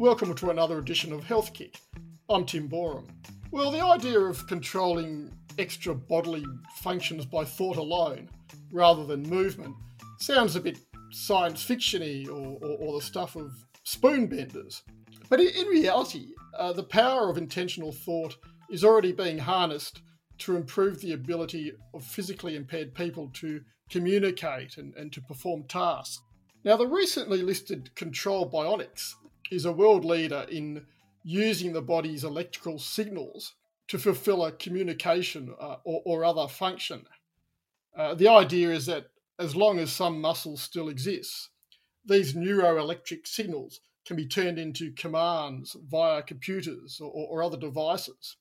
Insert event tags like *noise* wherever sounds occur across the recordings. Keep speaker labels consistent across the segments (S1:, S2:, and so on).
S1: Welcome to another edition of Health Kick. I'm Tim Boreham. Well, the idea of controlling extra bodily functions by thought alone, rather than movement, sounds a bit science fictiony or, or, or the stuff of spoon benders. But in reality, uh, the power of intentional thought is already being harnessed to improve the ability of physically impaired people to communicate and, and to perform tasks. Now, the recently listed Control Bionics is a world leader in using the body's electrical signals to fulfill a communication uh, or, or, other function. Uh, the idea is that as long as some muscle still exists, these neuroelectric signals can be turned into commands via computers or, or other devices.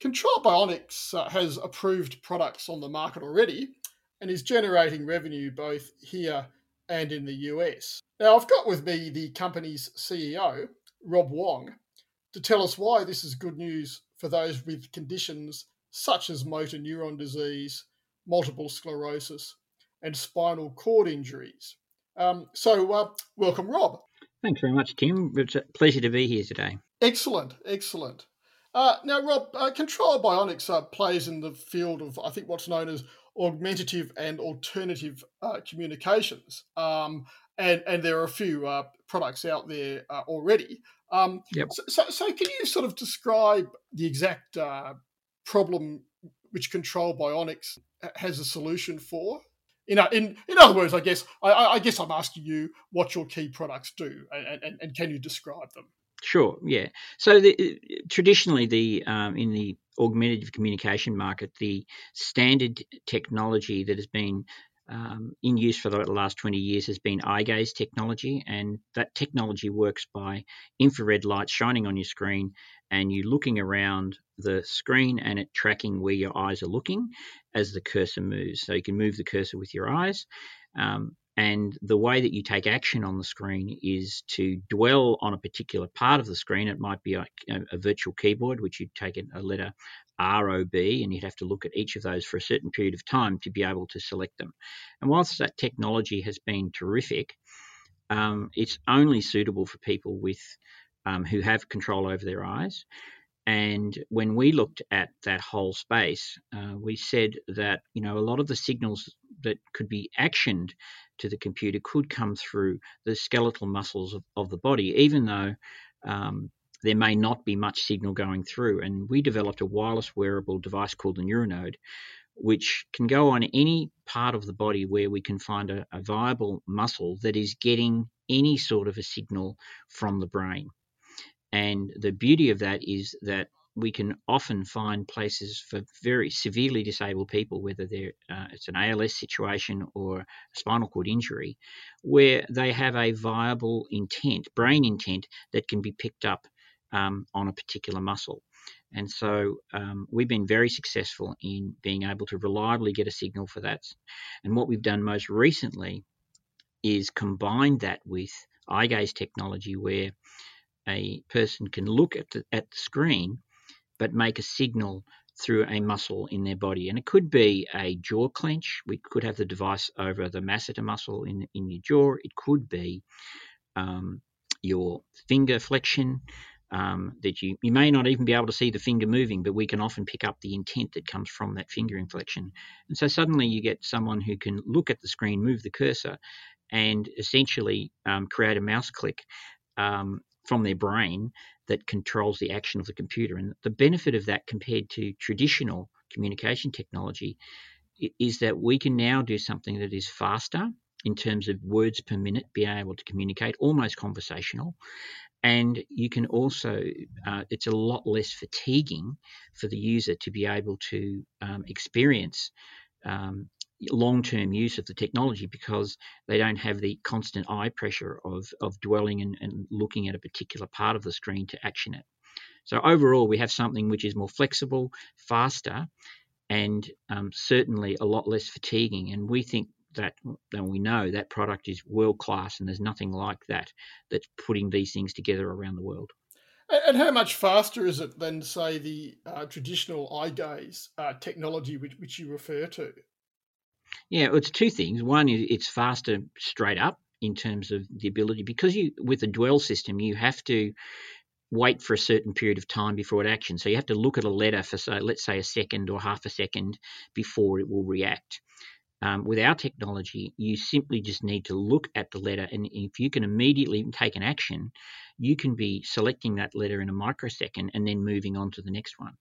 S1: Control Bionics uh, has approved products on the market already and is generating revenue both here and in the US. Now, I've got with me the company's CEO, Rob Wong, to tell us why this is good news for those with conditions such as motor neuron disease, multiple sclerosis, and spinal cord injuries. Um, so, uh, welcome, Rob.
S2: Thanks very much, Tim. It's a pleasure to be here today.
S1: Excellent, excellent. Uh, now, Rob, uh, Control Bionics uh, plays in the field of, I think, what's known as augmentative and alternative uh, communications. Um, and, and there are a few uh, products out there uh, already. Um, yep. so, so, so, can you sort of describe the exact problem which Control Bionics has a solution for? In, in, in other words, I guess I, I, guess I'm asking you what your key products do, and, and, and can you describe them?
S2: Sure. Yeah. So the, traditionally, the um, in the augmentative communication market, the standard technology that has been um, in use for the last 20 years has been eye gaze technology, and that technology works by infrared light shining on your screen and you looking around the screen and it tracking where your eyes are looking as the cursor moves. So you can move the cursor with your eyes. Um, and the way that you take action on the screen is to dwell on a particular part of the screen. It might be a, a virtual keyboard, which you'd take a letter R, O, B, and you'd have to look at each of those for a certain period of time to be able to select them. And whilst that technology has been terrific, um, it's only suitable for people with um, who have control over their eyes. And when we looked at that whole space, uh, we said that you know a lot of the signals that could be actioned to the computer could come through the skeletal muscles of, of the body, even though um, there may not be much signal going through. And we developed a wireless wearable device called the Neuronode, which can go on any part of the body where we can find a, a viable muscle that is getting any sort of a signal from the brain. And the beauty of that is that we can often find places for very severely disabled people, whether uh, it's an ALS situation or a spinal cord injury, where they have a viable intent, brain intent, that can be picked up um, on a particular muscle. And so um, we've been very successful in being able to reliably get a signal for that. And what we've done most recently is combine that with eye gaze technology, where a person can look at the, at the screen but make a signal through a muscle in their body. And it could be a jaw clench. We could have the device over the masseter muscle in, in your jaw. It could be um, your finger flexion. Um, that you, you may not even be able to see the finger moving, but we can often pick up the intent that comes from that finger inflection. And so suddenly you get someone who can look at the screen, move the cursor, and essentially um, create a mouse click um, from their brain that controls the action of the computer. And the benefit of that compared to traditional communication technology is that we can now do something that is faster in terms of words per minute, being able to communicate, almost conversational. And you can also, uh, it's a lot less fatiguing for the user to be able to um, experience um, long term use of the technology because they don't have the constant eye pressure of, of dwelling and, and looking at a particular part of the screen to action it. So, overall, we have something which is more flexible, faster, and um, certainly a lot less fatiguing. And we think that, and we know that product is world class, and there's nothing like that that's putting these things together around the world.
S1: And how much faster is it than, say, the uh, traditional eye gaze uh, technology which, which you refer to?
S2: Yeah, it's two things. One is it's faster straight up in terms of the ability because you with a dwell system you have to wait for a certain period of time before it actions. So you have to look at a letter for say, let's say a second or half a second before it will react. Um, with our technology, you simply just need to look at the letter, and if you can immediately take an action, you can be selecting that letter in a microsecond and then moving on to the next one.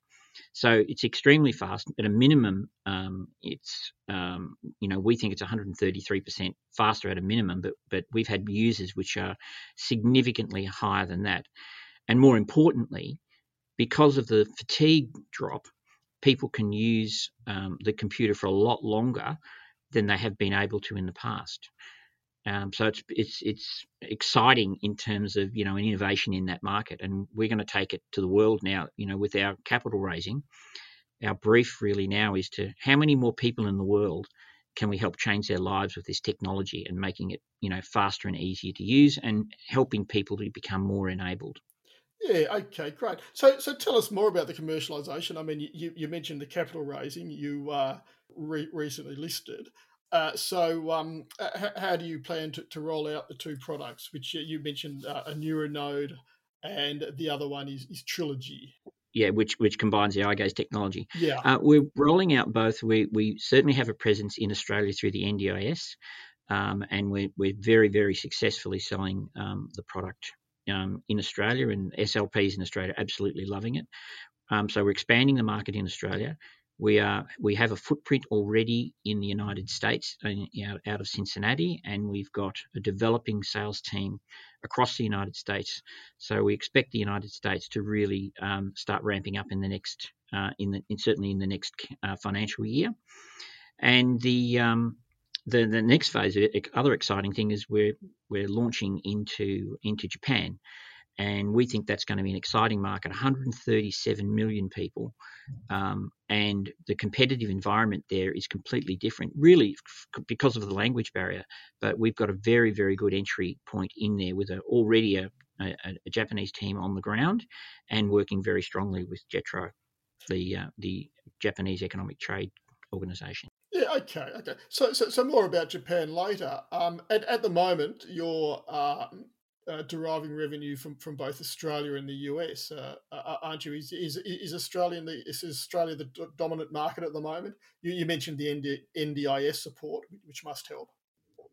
S2: So it's extremely fast. At a minimum, um, it's um, you know we think it's 133% faster at a minimum, but but we've had users which are significantly higher than that, and more importantly, because of the fatigue drop, people can use um, the computer for a lot longer than they have been able to in the past. Um, so it's it's it's exciting in terms of you know an innovation in that market, and we're going to take it to the world now. You know, with our capital raising, our brief really now is to how many more people in the world can we help change their lives with this technology and making it you know faster and easier to use, and helping people to become more enabled.
S1: Yeah. Okay. Great. So, so tell us more about the commercialization. I mean, you, you mentioned the capital raising. You uh, re- recently listed. Uh, so, um, h- how do you plan to, to roll out the two products, which you mentioned uh, a Neuronode and the other one is, is Trilogy?
S2: Yeah, which which combines the eye gaze technology.
S1: Yeah,
S2: uh, we're rolling out both. We we certainly have a presence in Australia through the NDIS, um, and we're we're very very successfully selling um, the product um, in Australia, and SLPs in Australia absolutely loving it. Um, so we're expanding the market in Australia. We are we have a footprint already in the United States, uh, out, out of Cincinnati, and we've got a developing sales team across the United States. So we expect the United States to really um, start ramping up in the next, uh, in the in, certainly in the next uh, financial year. And the um, the the next phase, the other exciting thing is we're we're launching into into Japan and we think that's going to be an exciting market 137 million people um, and the competitive environment there is completely different really because of the language barrier but we've got a very very good entry point in there with a, already a, a, a japanese team on the ground and working very strongly with JETRO the uh, the japanese economic trade organization
S1: yeah, okay, okay. So, so, so more about Japan later. Um, at, at the moment, you're um, uh, deriving revenue from, from both Australia and the US, uh, aren't you? Is, is, is Australia the is Australia the dominant market at the moment? You, you mentioned the ND, NDIS support, which must help.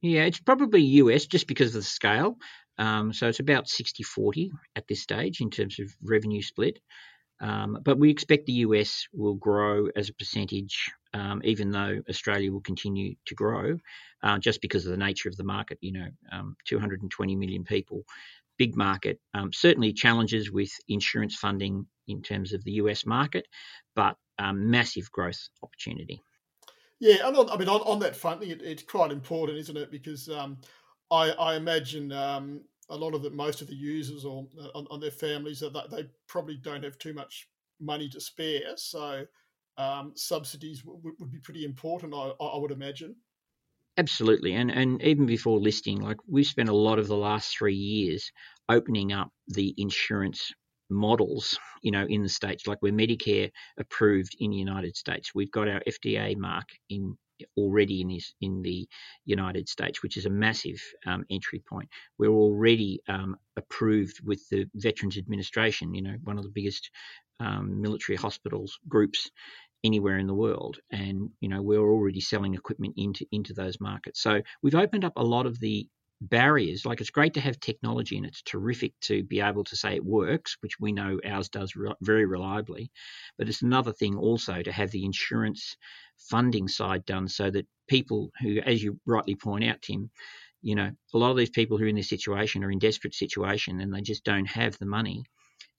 S2: Yeah, it's probably US just because of the scale. Um, so it's about 60 40 at this stage in terms of revenue split. Um, but we expect the US will grow as a percentage, um, even though Australia will continue to grow, uh, just because of the nature of the market. You know, um, 220 million people, big market. Um, certainly challenges with insurance funding in terms of the US market, but um, massive growth opportunity.
S1: Yeah, and on, I mean, on, on that front, it, it's quite important, isn't it? Because um, I, I imagine a lot of the most of the users or on, on, their families that they probably don't have too much money to spare. So um, subsidies w- would be pretty important, I, I, would imagine.
S2: Absolutely, and and even before listing, like we've spent a lot of the last three years opening up the insurance models, you know, in the states. Like we're Medicare approved in the United States. We've got our FDA mark in already in, his, in the United States, which is a massive um, entry point. We're already um, approved with the Veterans Administration, you know, one of the biggest um, military hospitals groups anywhere in the world, and you know we're already selling equipment into into those markets. So we've opened up a lot of the barriers. Like it's great to have technology and it's terrific to be able to say it works, which we know ours does re- very reliably. But it's another thing also to have the insurance funding side done so that people who, as you rightly point out, Tim, you know, a lot of these people who are in this situation are in desperate situation and they just don't have the money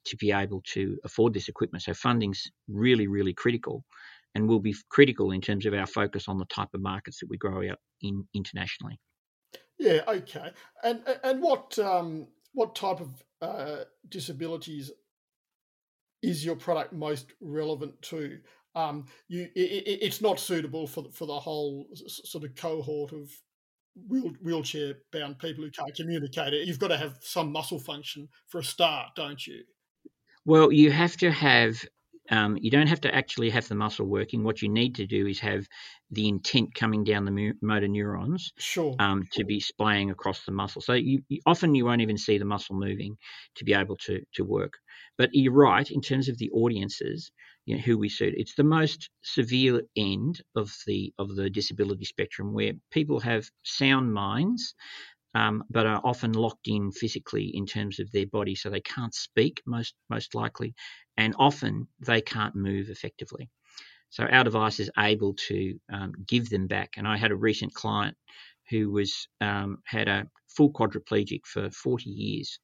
S2: to be able to afford this equipment. So funding's really, really critical. and will be critical in terms of our focus on the type of markets that we grow out in internationally.
S1: Yeah, okay. And and what um, what type of uh, disabilities is your product most relevant to? Um, you, it, it's not suitable for for the whole sort of cohort of wheelchair bound people who can't communicate. You've got to have some muscle function for a start, don't you?
S2: Well, you have to have um, you don't have to actually have the muscle working. What you need to do is have the intent coming down the mu- motor neurons
S1: sure.
S2: um, to be splaying across the muscle. So you, you, often you won't even see the muscle moving to be able to to work. But you're right in terms of the audiences, you know, who we suit. It's the most severe end of the of the disability spectrum where people have sound minds um, but are often locked in physically in terms of their body, so they can't speak most most likely, and often they can't move effectively. So our device is able to um, give them back. And I had a recent client who was um, had a full quadriplegic for 40 years,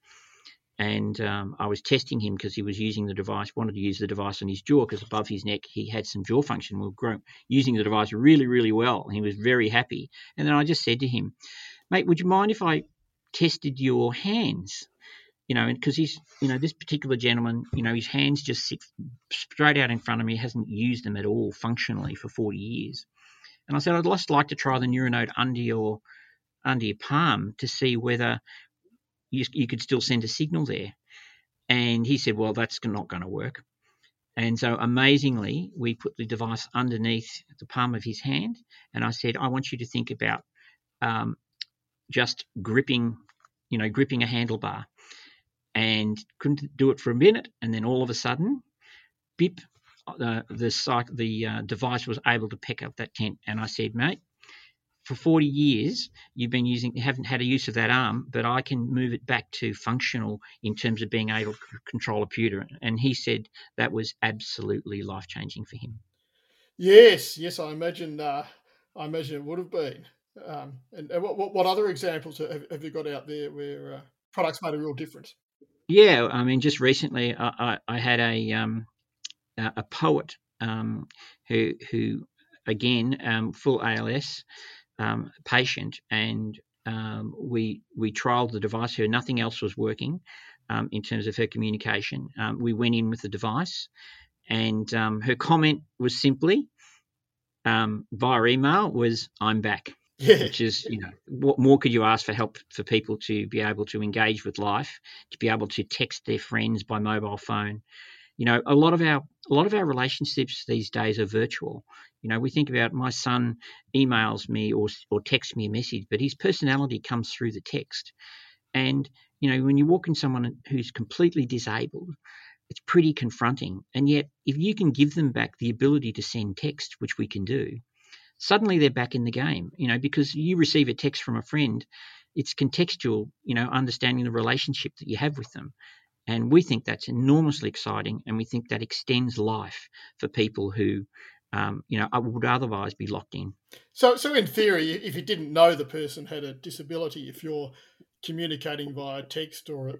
S2: and um, I was testing him because he was using the device, wanted to use the device on his jaw because above his neck he had some jaw function. We were using the device really, really well. He was very happy. And then I just said to him, mate, would you mind if I tested your hands? You know, because he's, you know, this particular gentleman, you know, his hands just sit straight out in front of me, hasn't used them at all functionally for 40 years. And I said, I'd just like to try the neuronode under your under your palm to see whether you, you could still send a signal there. And he said, well, that's not going to work. And so amazingly, we put the device underneath the palm of his hand. And I said, I want you to think about um, just gripping, you know, gripping a handlebar, and couldn't do it for a minute, and then all of a sudden, bip, uh, the the uh, device was able to pick up that tent, and I said, mate. For 40 years, you've been using, haven't had a use of that arm, but I can move it back to functional in terms of being able to control a computer. And he said that was absolutely life changing for him.
S1: Yes, yes, I imagine. Uh, I imagine it would have been. Um, and, what, what other examples have, have you got out there where uh, products made a real difference?
S2: Yeah, I mean, just recently I, I, I had a um, a poet um, who who again um, full ALS um, patient, and um, we we trialed the device. Her nothing else was working in terms of her communication. we went in with the device, and her comment was simply via email was "I'm back."
S1: Yeah.
S2: which is you know what more could you ask for help for people to be able to engage with life to be able to text their friends by mobile phone? You know a lot of our a lot of our relationships these days are virtual. You know we think about my son emails me or or texts me a message but his personality comes through the text. And you know when you walk in someone who's completely disabled it's pretty confronting. And yet if you can give them back the ability to send text which we can do suddenly they're back in the game, you know, because you receive a text from a friend, it's contextual, you know, understanding the relationship that you have with them. And we think that's enormously exciting, and we think that extends life for people who, um, you know, would otherwise be locked in.
S1: So, so in theory, if you didn't know the person had a disability, if you're communicating via text or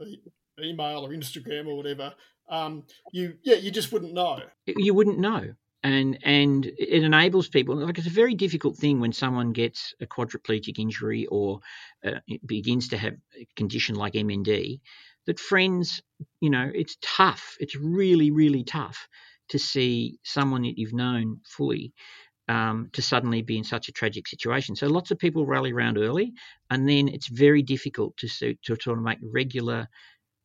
S1: email or Instagram or whatever, um, you yeah, you just wouldn't know.
S2: You wouldn't know and and it enables people like it's a very difficult thing when someone gets a quadriplegic injury or uh, begins to have a condition like MND that friends you know it's tough it's really really tough to see someone that you've known fully um, to suddenly be in such a tragic situation. So lots of people rally around early, and then it's very difficult to to sort of make regular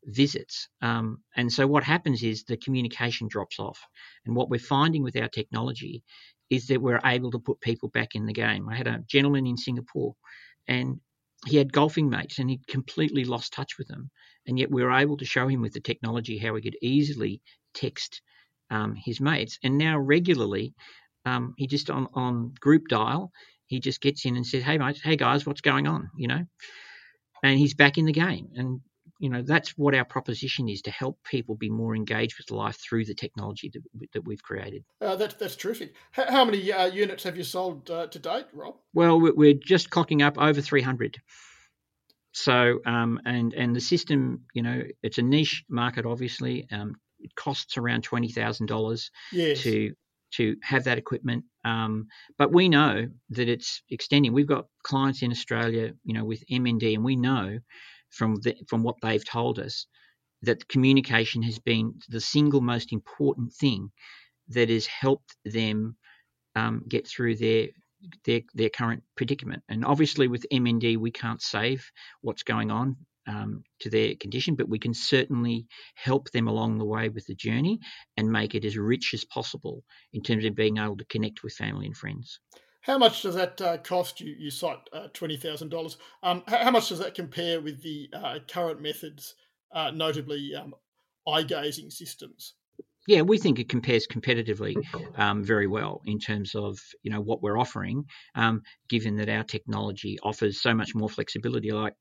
S2: visits. Um, and so what happens is the communication drops off. And what we're finding with our technology is that we're able to put people back in the game. I had a gentleman in Singapore and he had golfing mates and he'd completely lost touch with them. And yet we were able to show him with the technology how he could easily text um, his mates. And now regularly, um, he just on, on group dial, he just gets in and says, Hey, hey guys, what's going on? You know? And he's back in the game. And you know that's what our proposition is to help people be more engaged with life through the technology that, that we've created.
S1: Uh, that, that's terrific. How, how many uh, units have you sold uh, to date, Rob?
S2: Well, we're just clocking up over 300. So, um, and and the system, you know, it's a niche market. Obviously, um, it costs around twenty thousand dollars
S1: yes.
S2: to to have that equipment. Um, but we know that it's extending. We've got clients in Australia, you know, with MND, and we know from the, from what they've told us that communication has been the single most important thing that has helped them um, get through their their their current predicament. And obviously, with MND, we can't save what's going on um, to their condition, but we can certainly help them along the way with the journey and make it as rich as possible in terms of being able to connect with family and friends.
S1: How much does that uh, cost you? You cite uh, twenty thousand um, dollars. How much does that compare with the uh, current methods, uh, notably um, eye gazing systems?
S2: Yeah, we think it compares competitively um, very well in terms of you know what we're offering, um, given that our technology offers so much more flexibility. Like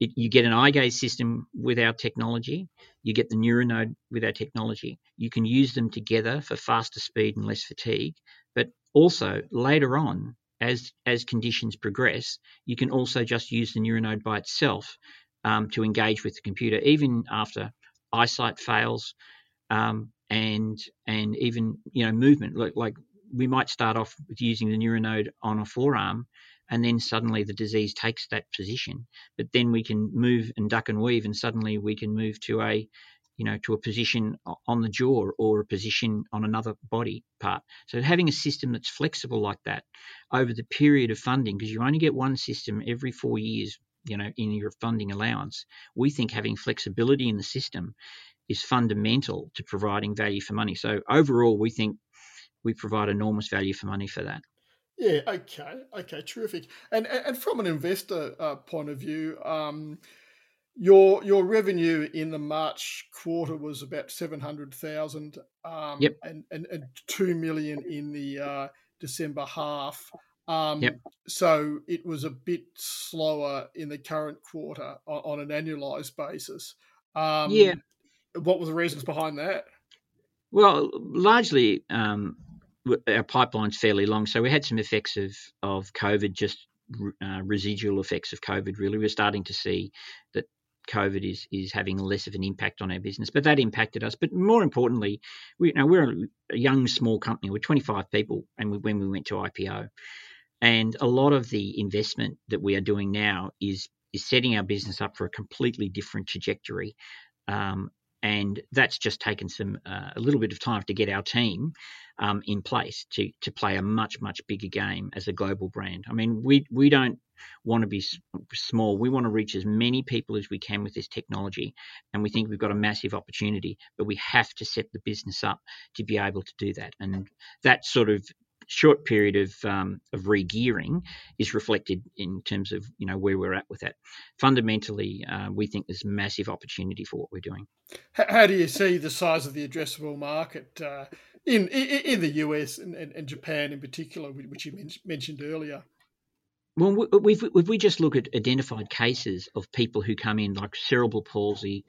S2: it, you get an eye gaze system with our technology, you get the neuronode with our technology. You can use them together for faster speed and less fatigue. But also later on, as as conditions progress, you can also just use the neuronode by itself um, to engage with the computer, even after eyesight fails. Um, and and even you know movement like like we might start off with using the neuronode on a forearm and then suddenly the disease takes that position but then we can move and duck and weave and suddenly we can move to a you know to a position on the jaw or a position on another body part so having a system that's flexible like that over the period of funding because you only get one system every 4 years you know in your funding allowance we think having flexibility in the system is fundamental to providing value for money. So overall, we think we provide enormous value for money for that.
S1: Yeah. Okay. Okay. Terrific. And and from an investor uh, point of view, um, your your revenue in the March quarter was about seven hundred thousand. Um,
S2: yep.
S1: And, and and two million in the uh, December half. Um,
S2: yep.
S1: So it was a bit slower in the current quarter on, on an annualized basis. Um,
S2: yeah
S1: what were the reasons behind that?
S2: Well, largely um, our pipeline's fairly long, so we had some effects of of COVID, just uh, residual effects of COVID. Really, we're starting to see that COVID is is having less of an impact on our business, but that impacted us. But more importantly, we you know we're a young small company. We're 25 people, and we, when we went to IPO, and a lot of the investment that we are doing now is is setting our business up for a completely different trajectory. Um, and that's just taken some uh, a little bit of time to get our team um, in place to to play a much much bigger game as a global brand. I mean, we we don't want to be small. We want to reach as many people as we can with this technology, and we think we've got a massive opportunity. But we have to set the business up to be able to do that, and that sort of short period of um, of re-gearing is reflected in terms of you know where we're at with that. Fundamentally, uh, we think there's massive opportunity for what we're doing.
S1: How do you see the size of the addressable market uh, in, in, in the US and, and, and, Japan in particular, which you mentioned earlier?
S2: Well, we've, if we just look at identified cases of people who come in like cerebral palsy,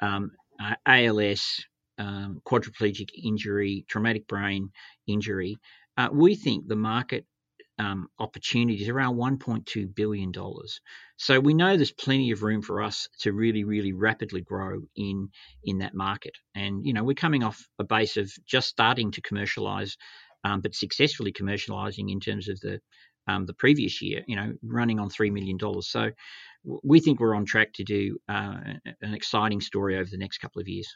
S2: um, uh, ALS, um, quadriplegic injury, traumatic brain injury, uh, we think the market um, opportunity is around $1.2 billion. So we know there's plenty of room for us to really, really rapidly grow in in that market. And you know, we're coming off a base of just starting to commercialize, um, but successfully commercializing in terms of the um, the previous year. You know, running on three million dollars. So we think we're on track to do uh, an exciting story over the next couple of years.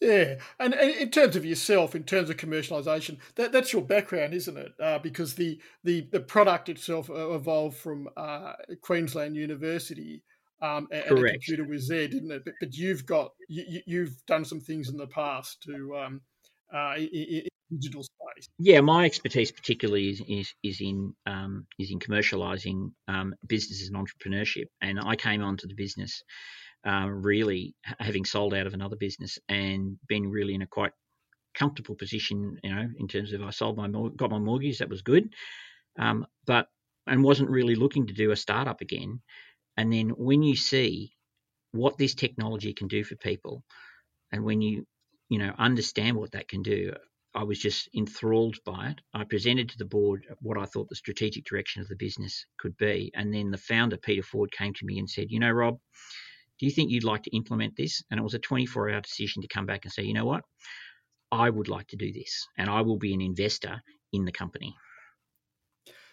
S1: Yeah, and, and, in terms of yourself, in terms of commercialization, that, that's your background, isn't it? Uh, because the, the the product itself uh, evolved from uh, Queensland University um, and, and, a computer was there, didn't it? But, but you've got you, you've done some things in the past to um, uh, in, digital space.
S2: Yeah, my expertise particularly is is, is in um, is in commercializing um, businesses and entrepreneurship, and I came onto the business um, really having sold out of another business and been really in a quite comfortable position, you know, in terms of I sold my got my mortgage, that was good, um, but and wasn't really looking to do a startup again. And then when you see what this technology can do for people, and when you you know understand what that can do, I was just enthralled by it. I presented to the board what I thought the strategic direction of the business could be, and then the founder Peter Ford came to me and said, "You know, Rob." Do you think you'd like to implement this? And it was a 24 hour decision to come back and say, you know what? I would like to do this, and I will be an investor in the company.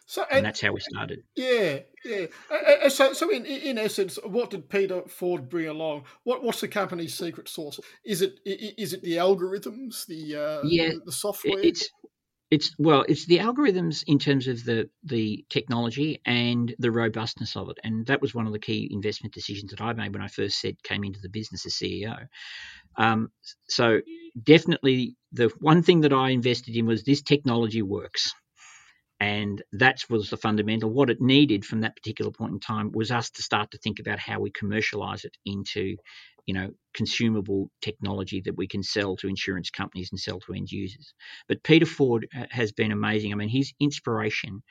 S1: So,
S2: and, and, that's how we started.
S1: Yeah, yeah. So, so in in essence, what did Peter Ford bring along? What what's the company's secret sauce? Is it is it the algorithms, the uh,
S2: yeah,
S1: the software?
S2: It's it's well, it's the algorithms in terms of the the technology and the robustness of it, and that was one of the key investment decisions that I made when I first said came into the business as CEO. Um, so definitely, the one thing that I invested in was this technology works and that was the fundamental. What it needed from that particular point in time was us to start to think about how we commercialize it into, you know, consumable technology that we can sell to insurance companies and sell to end users. But Peter Ford uh, has been amazing. I mean, his inspiration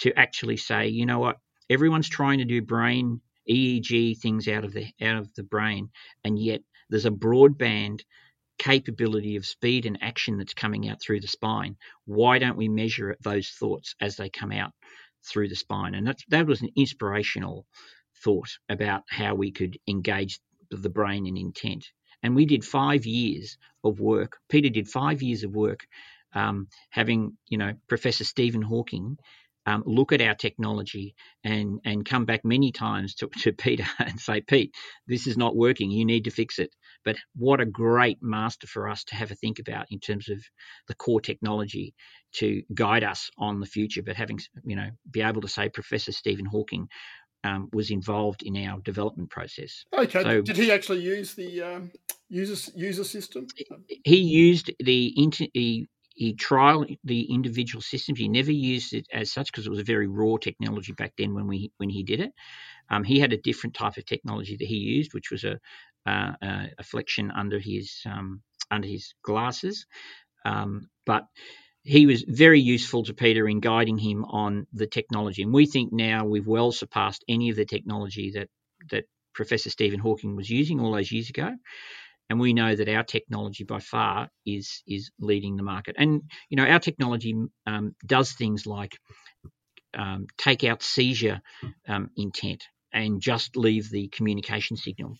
S2: to actually say, you know what, everyone's trying to do brain EEG things out of the out of the brain, and yet there's a broadband capability of speed and action that's coming out through the spine. Why don't we measure those thoughts as they come out through the spine? And that, that was an inspirational thought about how we could engage the brain and intent. And we did five years of work. Peter did five years of work, um, having you know Professor Stephen Hawking um, look at our technology and and come back many times to, to Peter *laughs* and say, Pete, this is not working. You need to fix it. But what a great master for us to have a think about in terms of the core technology to guide us on the future. But having you know be able to say Professor Stephen Hawking um, was involved in our development process.
S1: Okay. So, Did he actually use the um, user user system?
S2: He used the inter, he he trialed the individual systems. He never used it as such because it was a very raw technology back then when we when he did it. Um, he had a different type of technology that he used, which was a, uh, a flexion under his um, under his glasses. Um, but he was very useful to Peter in guiding him on the technology, and we think now we've well surpassed any of the technology that that Professor Stephen Hawking was using all those years ago and we know that our technology by far is is leading the market. And you know, our technology um, does things like um, take out seizure um, intent and just leave the communication signal.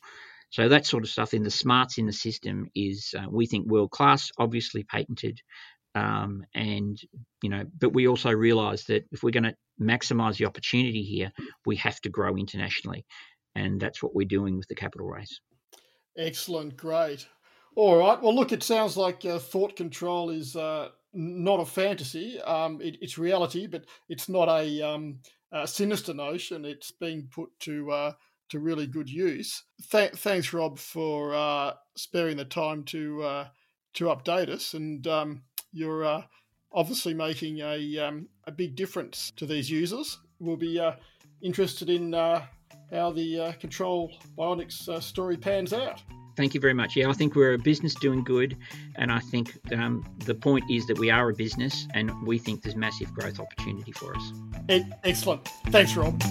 S2: So that sort of stuff in the smarts in the system is, uh, we think, world class. Obviously patented, um, and you know, but we also realise that if we're going to maximise the opportunity here, we have to grow internationally, and that's what we're doing with the capital raise.
S1: Excellent, great. All right. Well, look, it sounds like uh, thought control is uh, not a fantasy. Um, it, it's reality, but it's not a, um, a, sinister notion. It's being put to uh, to really good use. Th- thanks, Rob, for uh, sparing the time to uh, to update us. And um, you're uh, obviously making a um, a big difference to these users. We'll be interested in how the uh, Control Bionics uh, story pans out.
S2: Thank you very much. Yeah, I think we're a business doing good, and I think um, the point is that we are a business, and we think there's massive growth opportunity for us.
S1: Excellent. Thanks, Rob.